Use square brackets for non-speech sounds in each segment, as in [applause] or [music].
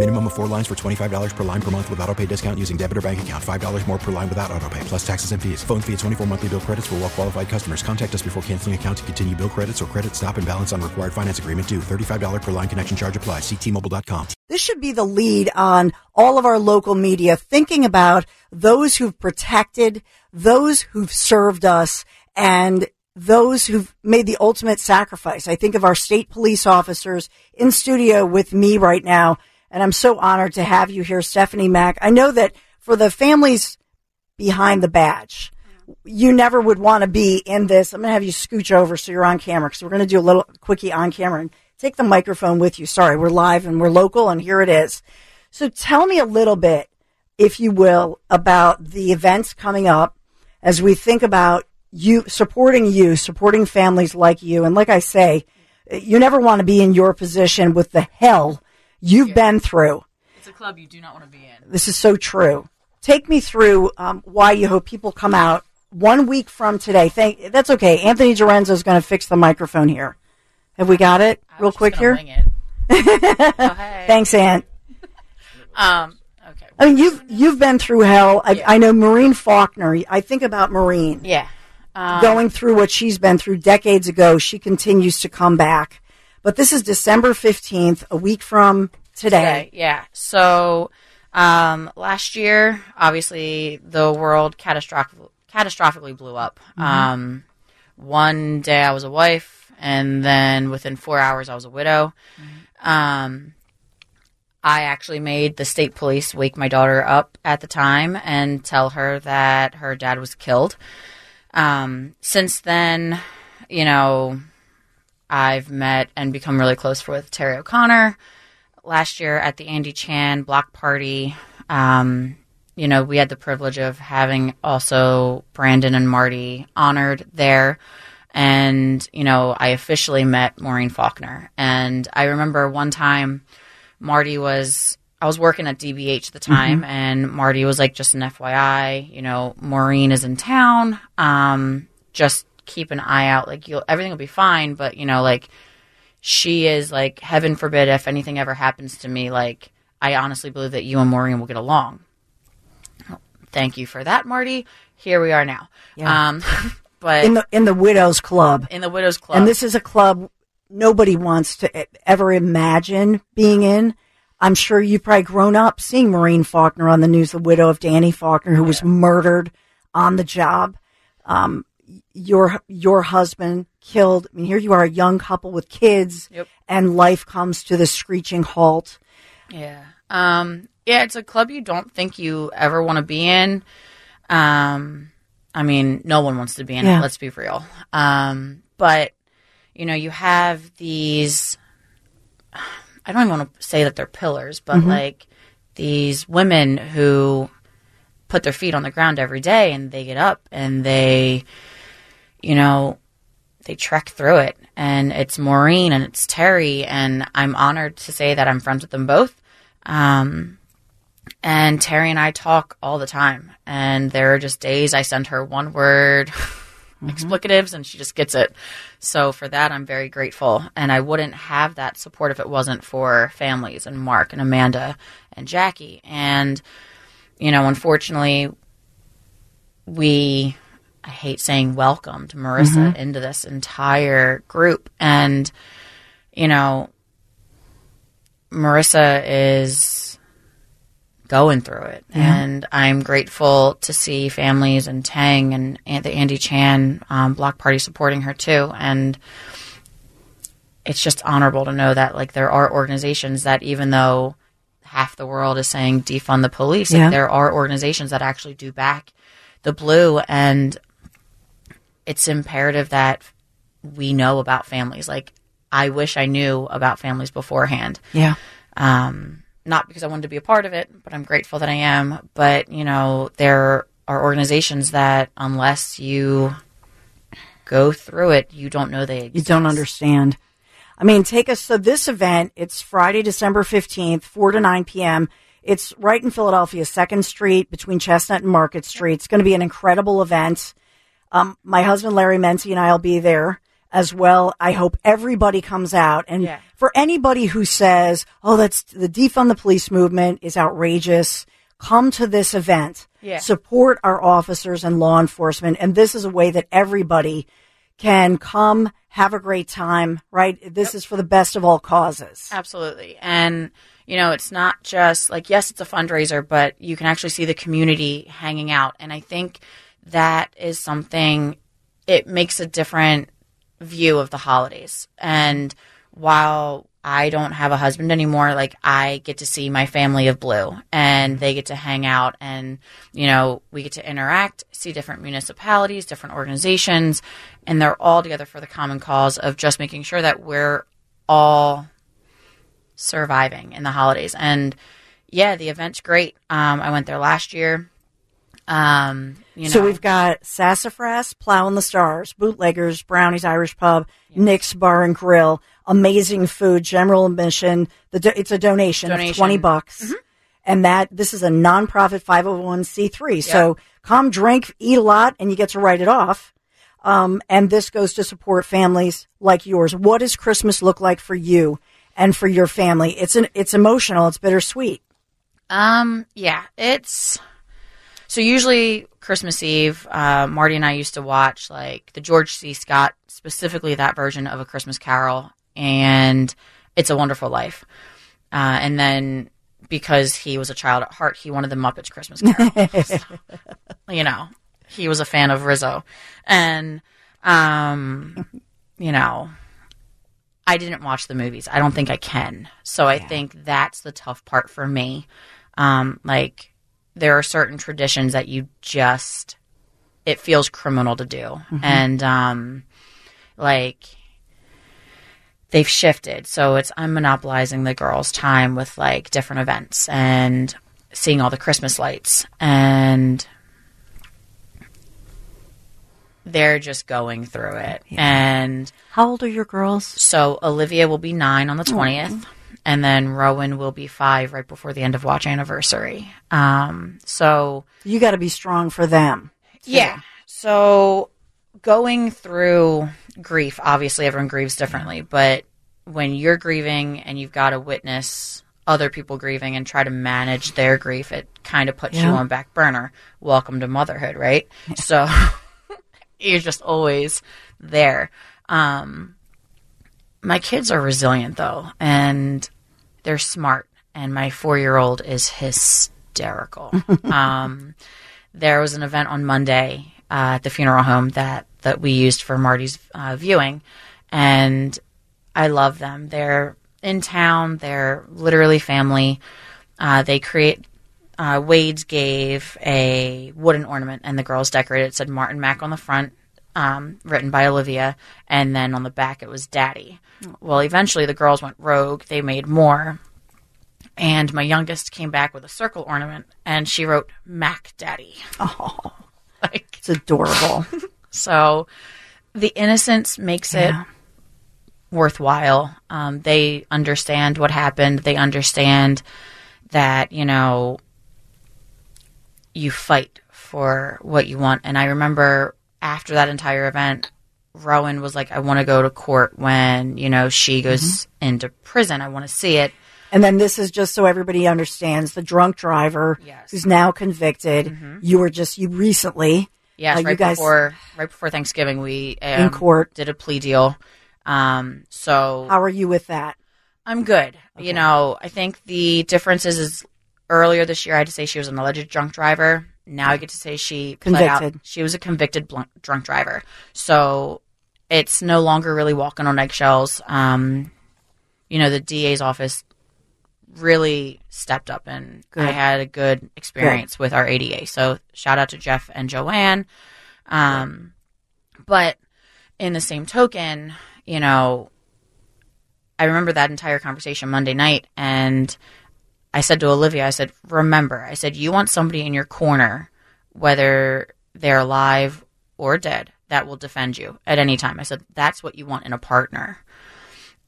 Minimum of four lines for $25 per line per month with auto pay discount using debit or bank account. $5 more per line without auto pay, plus taxes and fees. Phone fee at 24 monthly bill credits for well qualified customers. Contact us before canceling account to continue bill credits or credit stop and balance on required finance agreement due. $35 per line connection charge applies. Ctmobile.com. This should be the lead on all of our local media thinking about those who've protected, those who've served us, and those who've made the ultimate sacrifice. I think of our state police officers in studio with me right now, and I'm so honored to have you here, Stephanie Mack. I know that for the families behind the badge, you never would want to be in this. I'm going to have you scooch over so you're on camera because we're going to do a little quickie on camera and take the microphone with you. Sorry, we're live and we're local, and here it is. So tell me a little bit, if you will, about the events coming up as we think about you supporting you, supporting families like you. And like I say, you never want to be in your position with the hell you've been through. It's a club you do not want to be in. This is so true. Take me through um, why you hope people come out one week from today. Thank that's okay. Anthony Gerenzo is going to fix the microphone here. Have we got it I real quick here? [laughs] oh, hey. Thanks, Ant. Um. Okay. I mean, you've you've been through hell. I, I know Maureen Faulkner. I think about Maureen Yeah. Um, going through what she's been through decades ago. She continues to come back. But this is December fifteenth, a week from today. today. Yeah. So, um, last year, obviously, the world catastrophic, catastrophically blew up. Mm-hmm. Um, one day I was a wife, and then within four hours I was a widow. Mm-hmm. Um, I actually made the state police wake my daughter up at the time and tell her that her dad was killed. Um, since then, you know, I've met and become really close with Terry O'Connor. Last year at the Andy Chan block party, um, you know, we had the privilege of having also Brandon and Marty honored there. And, you know, I officially met Maureen Faulkner. And I remember one time Marty was, I was working at DBH at the time, and Marty was like, just an FYI, you know, Maureen is in town. Um, just keep an eye out. Like, you'll, everything will be fine. But, you know, like, she is like, heaven forbid if anything ever happens to me, like, I honestly believe that you and Maureen will get along. Thank you for that, Marty. Here we are now. Yeah. Um, [laughs] but In the in the Widows Club. in the Widows Club. And this is a club nobody wants to ever imagine being in. I'm sure you've probably grown up seeing Maureen Faulkner on the news, the widow of Danny Faulkner, who was murdered on the job. Um, your your husband killed. I mean, here you are, a young couple with kids, Yep. and life comes to the screeching halt. Yeah. Um, yeah, it's a club you don't think you ever want to be in. Um, I mean, no one wants to be in Yeah. it, let's be real. Um, but, you know, you have these, I don't even want to say that they're pillars, but like these women who put their feet on the ground every day and they get up and they, you know, they trek through it. And it's Maureen and it's Terry, and I'm honored to say that I'm friends with them both. Um, and Terry and I talk all the time, and there are just days I send her one word [laughs] explicatives, and she just gets it. So for that, I'm very grateful. And I wouldn't have that support if it wasn't for families and Mark and Amanda and Jackie. And you know, unfortunately, we I hate saying welcomed Marissa into this entire group. And, you know, Marissa is going through it. And I'm grateful to see families and Tang and, and the Andy Chan um, block party supporting her too. And it's just honorable to know that, like, there are organizations that even though half the world is saying defund the police. Yeah. Like, there are organizations that actually do back the blue, and it's imperative that we know about families. Like, I wish I knew about families beforehand. Yeah. Um, not because I wanted to be a part of it, but I'm grateful that I am. But, you know, there are organizations that, unless you go through it, you don't know they exist. You don't understand. I mean, take us. So this event, it's Friday, December 15th, 4 to 9 p.m. It's right in Philadelphia, 2nd Street between Chestnut and Market Street. It's going to be an incredible event. Um, my husband, Larry Mendte, and I will be there as well. I hope everybody comes out. And Yeah. for anybody who says, oh, that's the defund the police movement is outrageous, come to this event. Yeah. Support our officers and law enforcement. And this is a way that everybody can come have a great time, right? This is for the best of all causes. Absolutely. And, you know, it's not just like, yes, it's a fundraiser, but you can actually see the community hanging out. And I think that is something, it makes a different view of the holidays. And while I don't have a husband anymore, like I get to see my family of blue and they get to hang out and, you know, we get to interact, see different municipalities, different organizations, and they're all together for the common cause of just making sure that we're all surviving in the holidays. And yeah, the event's great. Um, I went there last year. Um, you know, So we've got Sassafras, Plow Plough and the Stars, Bootleggers, Brownies Irish Pub, Nick's Bar and Grill, amazing food, general admission. The do- it's a donation, of twenty bucks, and that this is a nonprofit five hundred one c three. So come drink, eat a lot, and you get to write it off. Um, and this goes to support families like yours. What does Christmas look like for you and for your family? It's an it's emotional. It's bittersweet. Um, yeah, it's so usually Christmas Eve. Uh, Marty and I used to watch like the George C. Scott, specifically that version of A Christmas Carol, and It's a Wonderful Life. Uh, and then because he was a child at heart, he wanted the Muppets Christmas Carol. So, [laughs] you know, he was a fan of Rizzo, and um, you know. I didn't watch the movies. I don't think I can. So I think that's the tough part for me. Um, like there are certain traditions that you just it feels criminal to do. And um like they've shifted. So it's I'm monopolizing the girls' time with like different events and seeing all the Christmas lights and they're just going through it. And How old are your girls? so Olivia will be nine on the 20th, and then Rowan will be five right before the end of watch anniversary. Um, so You got to be strong for them. yeah. So going through grief, obviously everyone grieves differently, but when you're grieving and you've got to witness other people grieving and try to manage their grief, it kind of puts you on back burner. Welcome to motherhood, right? So [laughs] you're just always there. Um, my kids are resilient though, and they're smart. And my four year old is hysterical. [laughs] um, there was an event on Monday uh, at the funeral home that that we used for Marty's uh, viewing, and I love them. They're in town. They're literally family. Uh, they create. Uh, Wade's gave a wooden ornament, and the girls decorated. It said Martin Mack on the front, um, written by Olivia, and then on the back it was Daddy. Well, eventually the girls went rogue. They made more, and my youngest came back with a circle ornament, and she wrote Mac Daddy. Oh, [laughs] Like it's adorable. [laughs] so, the innocence makes it worthwhile. Um, they understand what happened. They understand that you know you fight for what you want. And I remember after that entire event, Rowan was like, "I want to go to court when you know she goes Mm-hmm. into prison. I want to see it." And then this is just so everybody understands the drunk driver Yes. who's now convicted. You were just you recently Yes, Uh, you right guys- before right before Thanksgiving, we um, In court. did a plea deal. Um, so how are you with that? I'm good. You know, I think the difference is, is earlier this year I had to say she was an alleged drunk driver. Now I get to say she pled out- Convicted. she was a convicted blunt, drunk driver. So it's no longer really walking on eggshells. Um, you know, the DA's office really stepped up and Good. I had a good experience with our ADA. So shout out to Jeff and Joanne. Um, but in the same token, you know, I remember that entire conversation Monday night and I said to Olivia, I said, remember, I said, you want somebody in your corner, whether they're alive or dead, that will defend you at any time. I said, that's what you want in a partner.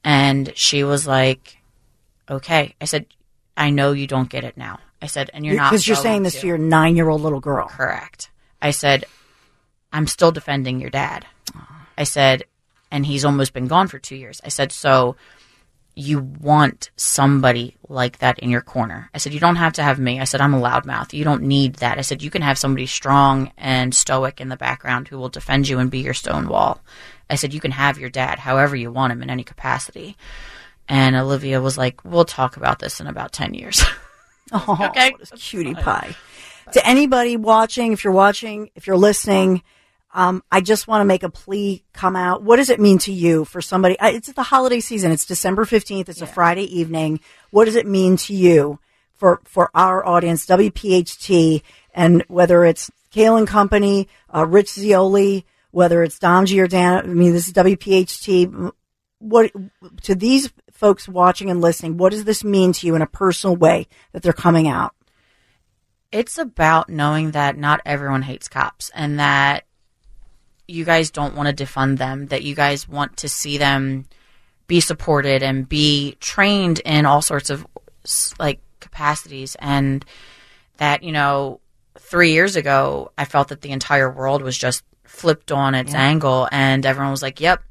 And she was like, okay. I said, I know you don't get it now. I said, and you're not. Because you're saying this to. your nine year old little girl. Correct. I said, I'm still defending your dad. I said, and he's almost been gone for two years. I said, so you want somebody like that in your corner. I said, you don't have to have me. I said, I'm a loudmouth. You don't need that. I said, you can have somebody strong and stoic in the background who will defend you and be your stone wall. I said, you can have your dad however you want him in any capacity. And Olivia was like, we'll talk about this in about 10 years. [laughs] Oh, Okay. cutie pie. To anybody watching, if you're watching, if you're listening, um, I just want to make a plea come out. What does it mean to you for somebody? It's the holiday season. It's December 15th. It's a Friday evening. What does it mean to you for, for our audience, WPHT, and whether it's Kale and Company, uh, Rich Zeoli, whether it's Dom Giordano, I mean, this is WPHT. What, to these folks watching and listening, what does this mean to you in a personal way that they're coming out? it's about knowing that not everyone hates cops and that you guys don't want to defund them, that you guys want to see them be supported and be trained in all sorts of like capacities and that, you know, 3 years ago I felt that the entire world was just flipped on its angle and everyone was like, "Yep,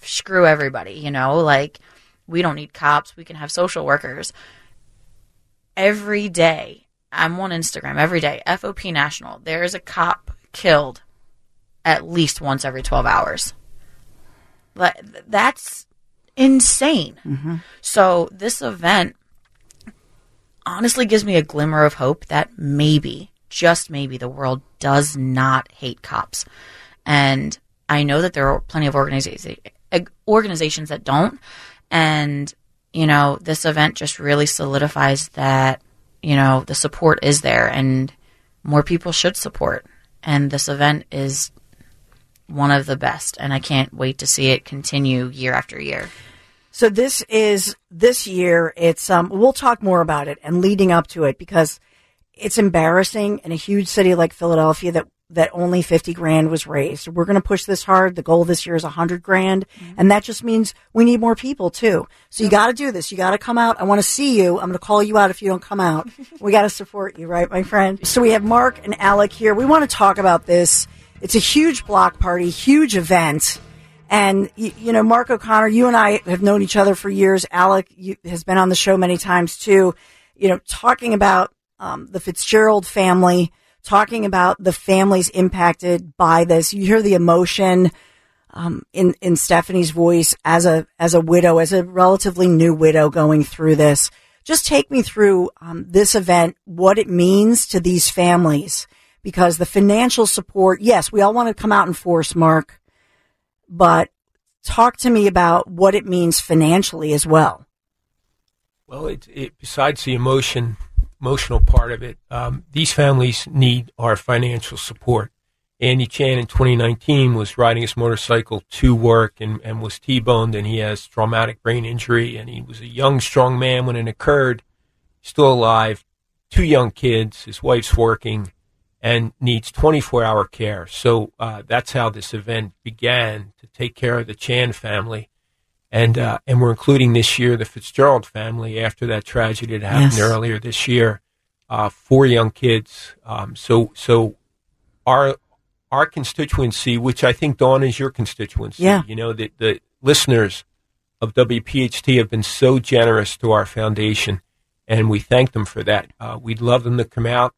screw everybody," you know, like we don't need cops, we can have social workers every day. I'm on Instagram every day. FOP National. There is a cop killed at least once every 12 hours. Like, that's insane. Mm-hmm. So this event honestly gives me a glimmer of hope that maybe, just maybe, the world does not hate cops. And I know that there are plenty of organizations eh, organizations that don't. And you know, this event just really solidifies that you know the support is there, and more people should support. And this event is one of the best, and I can't wait to see it continue year after year. So this is this year. It's um. We'll talk more about it and leading up to it because it's embarrassing in a huge city like Philadelphia that that only fifty grand was raised. We're going to push this hard. The goal this year is a hundred grand, and that just means we need more people too. So you got to do this. You got to come out. I want to see you. I'm going to call you out if you don't come out. [laughs] we got to support you, right, my friend? So we have Mark and Alec here. We want to talk about this. It's a huge block party, huge event. And you, you know, Mark O'Connor, you and I have known each other for years. Alec you, has been on the show many times too. You know, talking about um, the Fitzgerald family, talking about the families impacted by this. You hear the emotion um, in in Stephanie's voice as a as a widow, as a relatively new widow going through this. Just take me through um, this event, what it means to these families, because the financial support. Yes, we all want to come out in force, Mark but talk to me about what it means financially as well. Well, it, it besides the emotion, emotional part of it, um, these families need our financial support. Andy Chan in 2019 was riding his motorcycle to work and, and was T-boned, and he has traumatic brain injury. And he was a young, strong man when it occurred, still alive, two young kids. His wife's working, and needs 24-hour care. So uh, that's how this event began to take care of the Chan family and uh, and we're including this year the Fitzgerald family after that tragedy that happened Yes. earlier this year. Uh, four young kids. Um, so so our our constituency, which I think Dawn is your constituency. Yeah. You know the the listeners of WPHT have been so generous to our foundation, and we thank them for that. Uh, we'd love them to come out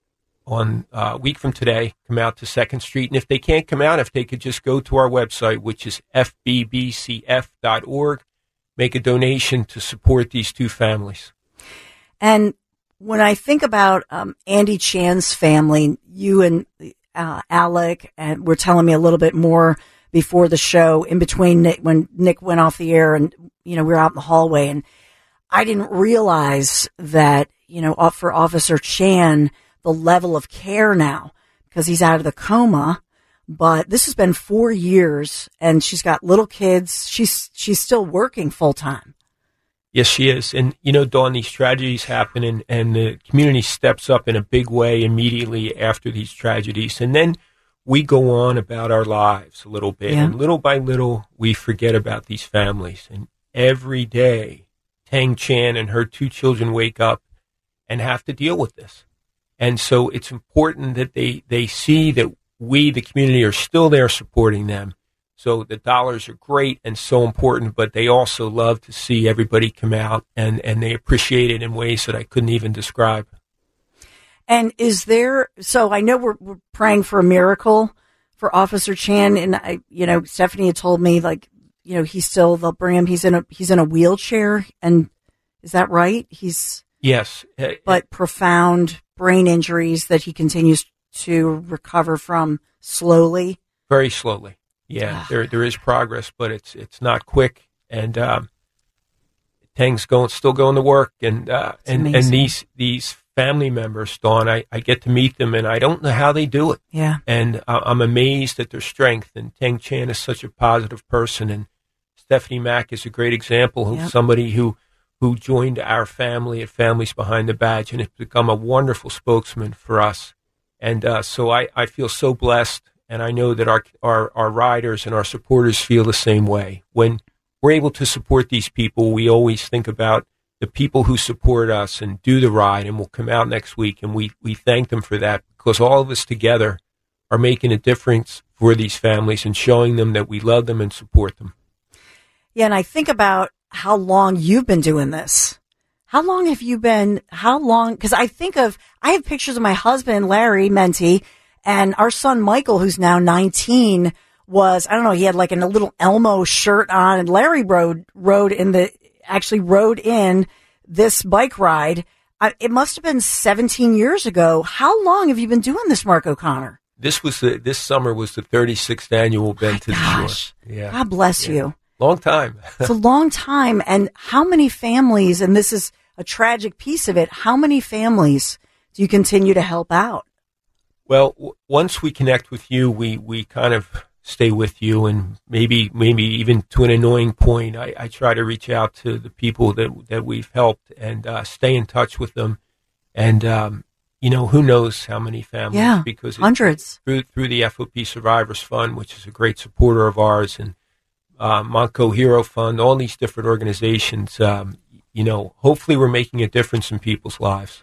on uh, a week from today, come out to Second Street. And if they can't come out, if they could just go to our website, which is fbbcf.org, make a donation to support these two families. And when I think about um, Andy Chan's family, you and uh, Alec, and were telling me a little bit more before the show, in between Nick, when Nick went off the air, and you know we were out in the hallway, and I didn't realize that, you know, for Officer Chan, the level of care now, because he's out of the coma. But this has been four years and she's got little kids. She's, she's still working full time. Yes, she is. And, you know, Dawn, these tragedies happen and, and the community steps up in a big way immediately after these tragedies. And then we go on about our lives a little bit. Yeah. And little by little, we forget about these families. And every day, Tang Chan and her two children wake up and have to deal with this. And so it's important that they, they see that we, the community, are still there supporting them. So the dollars are great and so important, but they also love to see everybody come out and, and they appreciate it in ways that I couldn't even describe. And is there, so I know we're, we're praying for a miracle for Officer Chan. And I, you know, Stephanie had told me like, you know, he's still, they'll bring him, he's in a, he's in a wheelchair. And is that right? He's, Yes. Uh, but profound brain injuries that he continues to recover from slowly. Very slowly. Yeah, there there is progress, but it's it's not quick. And um, Tang's going still going to work, and uh, and and these these family members, Dawn, I, I get to meet them, and I don't know how they do it. Yeah. And uh, I'm amazed at their strength. And Tang Chan is such a positive person, and Stephanie Mack is a great example of Yep. somebody who who joined our family at Families Behind the Badge, and has become a wonderful spokesman for us. And uh, so I, I feel so blessed, and I know that our, our our riders and our supporters feel the same way. When we're able to support these people, we always think about the people who support us and do the ride, and will come out next week, and we we thank them for that because all of us together are making a difference for these families and showing them that we love them and support them. Yeah. And I think about how long you've been doing this. How long have you been, how long? Cause I think of, I have pictures of my husband, Larry Mendte, and our son, Michael, who's now 19 was, I don't know, he had like a little Elmo shirt on and Larry rode, rode in the, actually rode in this bike ride. I, it must have been 17 years ago. How long have you been doing this, Mark O'Connor? This was the this summer was the 36th annual Bend to the. Shore. Yeah, God bless Yeah. you. Long time. [laughs] It's a long time. And how many families, and this is a tragic piece of it, how many families do you continue to help out? Well, w- once we connect with you, we, we kind of stay with you, and maybe maybe even to an annoying point. I, I try to reach out to the people that that we've helped and uh, stay in touch with them. And um, you know, who knows how many families? Yeah, because hundreds. through through the FOP Survivors Fund, which is a great supporter of ours, and uh, MontCo Hero Fund, all these different organizations. Um, you know, hopefully, we're making a difference in people's lives.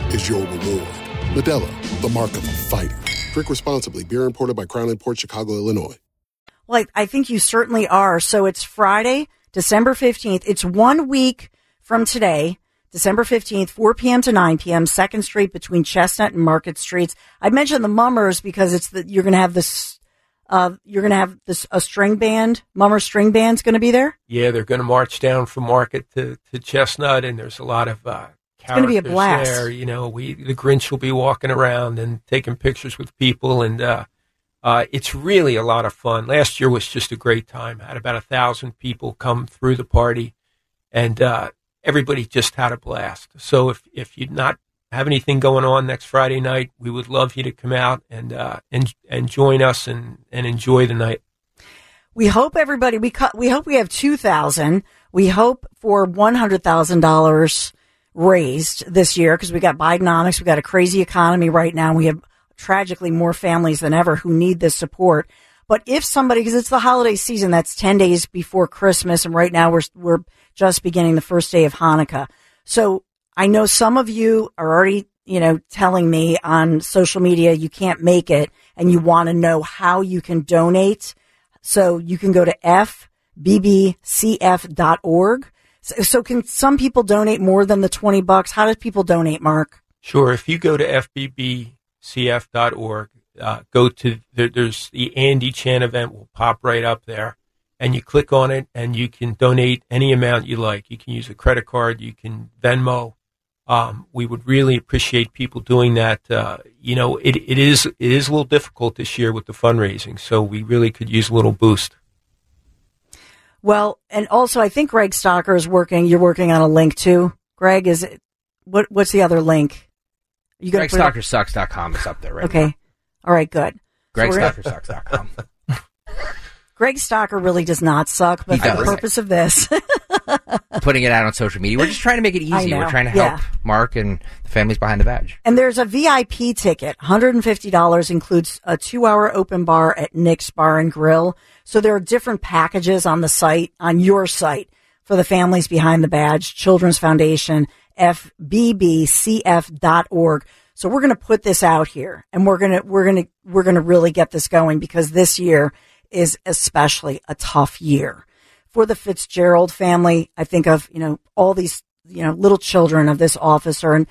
is your reward. Modelo, the mark of a fighter. Drink responsibly. Beer imported by Crown Port Chicago, Illinois. Well, I, I think you certainly are. So it's Friday, December 15th. It's one week from today, December 15th, 4 p.m. to 9 p.m., Second Street between Chestnut and Market Streets. I mentioned the Mummers because it's the, you're going to have this, Uh, you're going to have this a string band. Mummer String Band's going to be there. Yeah, they're going to march down from Market to, to Chestnut, and there's a lot of uh, It's going to be a blast. There. You know, we the Grinch will be walking around and taking pictures with people, and uh, uh, it's really a lot of fun. Last year was just a great time. I Had about a thousand people come through the party, and uh, everybody just had a blast. So if if you not have anything going on next Friday night, we would love you to come out and uh, and and join us and and enjoy the night. We hope everybody we cut. We hope we have two thousand. We hope for one hundred thousand dollars raised this year because we got Bidenomics. We got a crazy economy right now. We have tragically more families than ever who need this support. But if somebody, because it's the holiday season, that's ten days before Christmas, and right now we're we're just beginning the first day of Hanukkah. So I know some of you are already, you know, telling me on social media you can't make it, and you want to know how you can donate. So you can go to fbbcf.org. So, so can some people donate more than the 20 bucks? How does people donate, Mark? Sure. If you go to fbbcf.org, uh, go to there, there's the Andy Chan event will pop right up there, and you click on it, and you can donate any amount you like. You can use a credit card, you can Venmo. Um, we would really appreciate people doing that. Uh, you know, it, it is it is a little difficult this year with the fundraising, so we really could use a little boost. Well, and also I think Greg Stocker is working. You're working on a link too. Greg, is it, what, what's the other link? You gonna put it up? GregStockerSucks.com is up there right Okay. now. All right, good. So we're gonna- GregStockerSucks.com. [laughs] Greg Stocker really does not suck, but for the purpose of this, [laughs] Putting it out on social media. We're just trying to make it easy. We're trying to yeah. help Mark and the families behind the badge. And there's a VIP ticket. $150 includes a two hour open bar at Nick's Bar and Grill. So there are different packages on the site, on your site for the families behind the badge, Children's Foundation, fbbcf.org. So we're going to put this out here and we're going to, we're going to, we're going to really get this going because this year is especially a tough year for the Fitzgerald family. I think of, you know, all these, you know, little children of this officer. And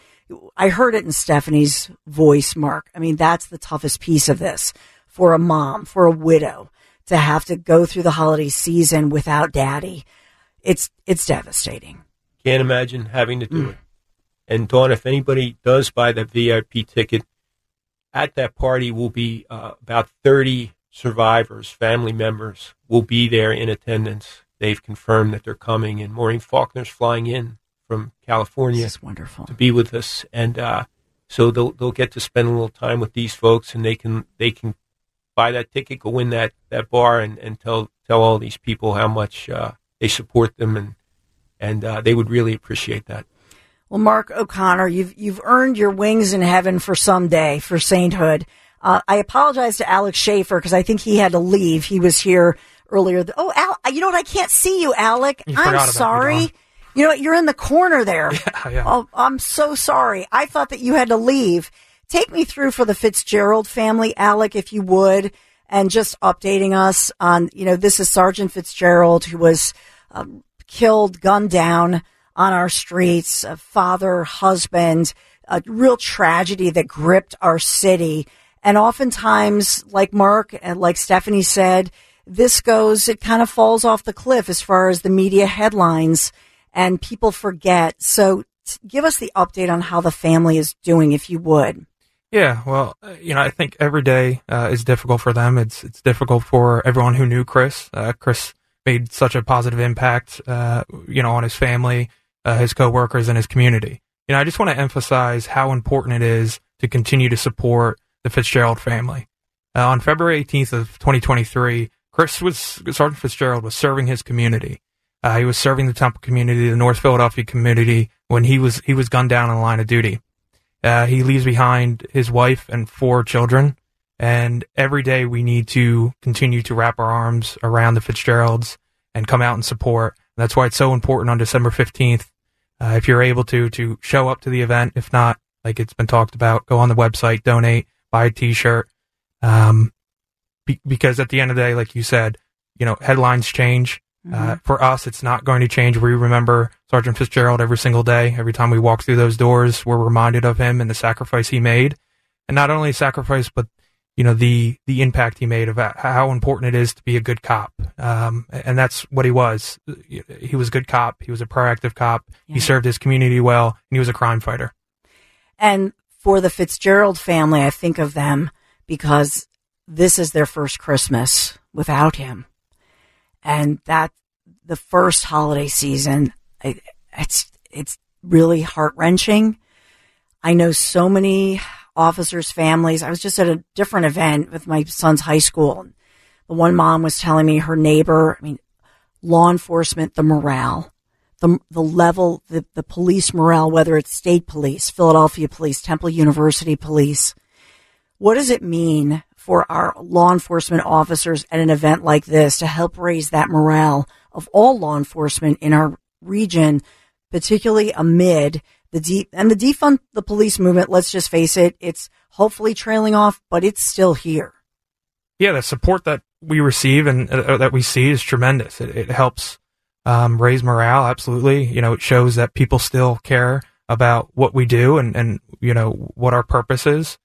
I heard it in Stephanie's voice, Mark. I mean, that's the toughest piece of this for a mom, for a widow to have to go through the holiday season without daddy. It's, it's devastating. Can't imagine having to do it. And Dawn, if anybody does buy the VIP ticket, at that party will be uh, about 30 survivors, family members will be there in attendance. They've confirmed that they're coming, and Maureen Faulkner's flying in from California This is wonderful. to be with us, and uh, so they'll they'll get to spend a little time with these folks, and they can they can buy that ticket, go in that, that bar, and, and tell tell all these people how much uh, they support them, and and uh, they would really appreciate that. Well, Mark O'Connor, you've you've earned your wings in heaven for someday for sainthood. Uh, I apologize to Alex Shaffer because I think he had to leave. He was here earlier. th- oh, Al, you know what? I can't see you, Alec. You I'm about me, sorry. You know what? You're in the corner there. [laughs] yeah. Oh, I'm so sorry. I thought that you had to leave. Take me through for the Fitzgerald family, Alec, if you would, and just updating us on, you know, this is Sergeant Fitzgerald who was um, killed, gunned down on our streets, a father, husband, a real tragedy that gripped our city. And oftentimes, like Mark and like Stephanie said, this goes, it kind of falls off the cliff as far as the media headlines and people forget. So give us the update on how the family is doing, if you would. Yeah, well, uh, you know, I think every day uh, is difficult for them. It's it's difficult for everyone who knew Chris. Uh, Chris made such a positive impact, uh, you know, on his family, uh, his coworkers, and his community. You know, I just want to emphasize how important it is to continue to support the Fitzgerald family. Uh, on February 18th of 2023, Chris was Sergeant Fitzgerald was serving his community. Uh, he was serving the Temple community, the North Philadelphia community, when he was he was gunned down in the line of duty. Uh, he leaves behind his wife and four children. And every day we need to continue to wrap our arms around the Fitzgeralds and come out and support. That's why it's so important on December 15th. Uh, if you're able to, to show up to the event. If not, like it's been talked about, go on the website, donate, buy a t-shirt. Um, be- because at the end of the day, like you said, you know, headlines change. Uh, for us, it's not going to change. We remember Sergeant Fitzgerald every single day. Every time we walk through those doors, we're reminded of him and the sacrifice he made. And not only sacrifice, but, you know the the impact he made of how important it is to be a good cop, um, and that's what he was. He was a good cop. He was a proactive cop. Yeah. He served his community well, and he was a crime fighter. And for the Fitzgerald family, I think of them because this is their first Christmas without him, and that the first holiday season, it's it's really heart wrenching. I know so many officers' families. I was just at a different event with my son's high school. The one mom was telling me her neighbor, I mean, law enforcement, the morale, the, the level, the, the police morale, whether it's state police, Philadelphia police, Temple University police. What does it mean for our law enforcement officers at an event like this to help raise that morale of all law enforcement in our region, particularly amid the deep and the defund the police movement. Let's just face it; it's hopefully trailing off, but it's still here. Yeah, the support that we receive and uh, that we see is tremendous. It, it helps um, raise morale. Absolutely, you know, it shows that people still care about what we do and and you know what our purpose is.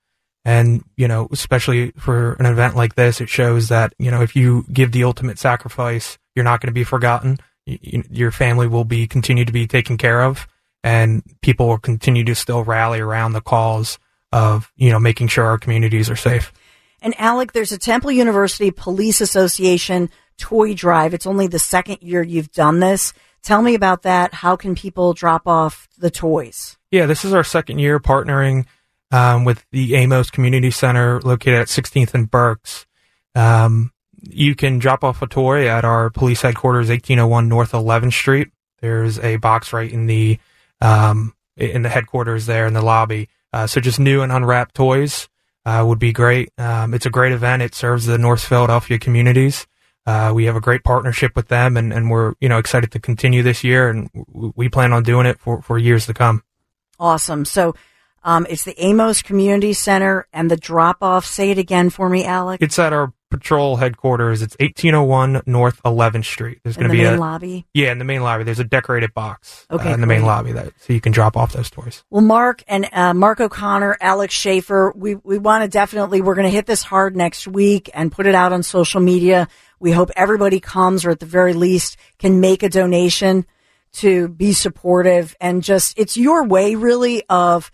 And, you know, especially for an event like this, it shows that, you know, if you give the ultimate sacrifice, you're not going to be forgotten. You, your family will be continue to be taken care of and people will continue to still rally around the cause of, you know, making sure our communities are safe. And Alec, there's a Temple University Police Association toy drive. It's only the second year you've done this. Tell me about that. How can people drop off the toys? Yeah, this is our second year partnering um, with the Amos Community Center located at 16th and Berks. Um, you can drop off a toy at our police headquarters, 1801 North 11th Street. There's a box right in the um, in the headquarters there in the lobby. Uh, so just new and unwrapped toys uh, would be great. Um, it's a great event. It serves the North Philadelphia communities. Uh, we have a great partnership with them, and, and we're you know excited to continue this year, and we plan on doing it for, for years to come. Awesome. So um, it's the Amos Community Center and the drop off. Say it again for me, Alec. It's at our patrol headquarters. It's 1801 North 11th Street. There's going to be a lobby. Yeah, in the main lobby. There's a decorated box okay, uh, in the main lobby that so you can drop off those toys. Well, Mark and uh, Mark O'Connor, Alex Shaffer, we we want to definitely we're going to hit this hard next week and put it out on social media. We hope everybody comes, or at the very least, can make a donation to be supportive and just it's your way really of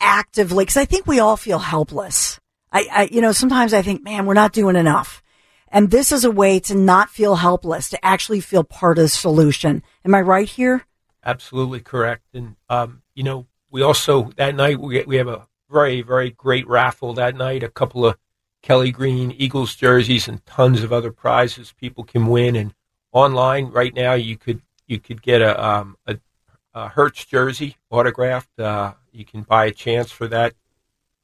actively because I think we all feel helpless I, I, you know, sometimes I think, man, we're not doing enough. And this is a way to not feel helpless, to actually feel part of the solution. Am I right here? Absolutely correct. And, um, you know, we also, that night, we, we have a very, very great raffle that night, a couple of Kelly Green Eagles jerseys and tons of other prizes people can win. And online right now, you could, you could get a, um, a, a Hurts jersey autographed. Uh, you can buy a chance for that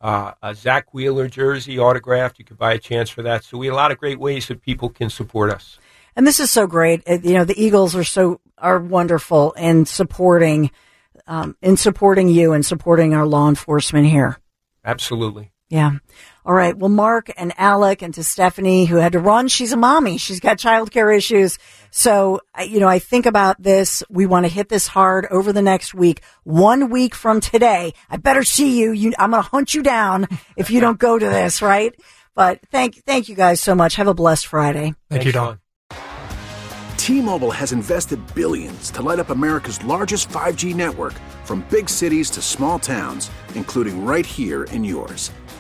uh, a Zack Wheeler jersey autographed. You could buy a chance for that. So we have a lot of great ways that people can support us. And this is so great. You know, the Eagles are so are wonderful in supporting um, in supporting you and supporting our law enforcement here. Absolutely. Yeah. All right. Well, Mark and Alec and to Stephanie who had to run. She's a mommy. She's got childcare issues. So, you know, I think about this. We want to hit this hard over the next week. One week from today, I better see you. you I'm going to hunt you down [laughs] if you don't go to this, right? But thank, thank you guys so much. Have a blessed Friday. Thank Thanks, you, Dawn. T-Mobile has invested billions to light up America's largest 5G network from big cities to small towns, including right here in yours.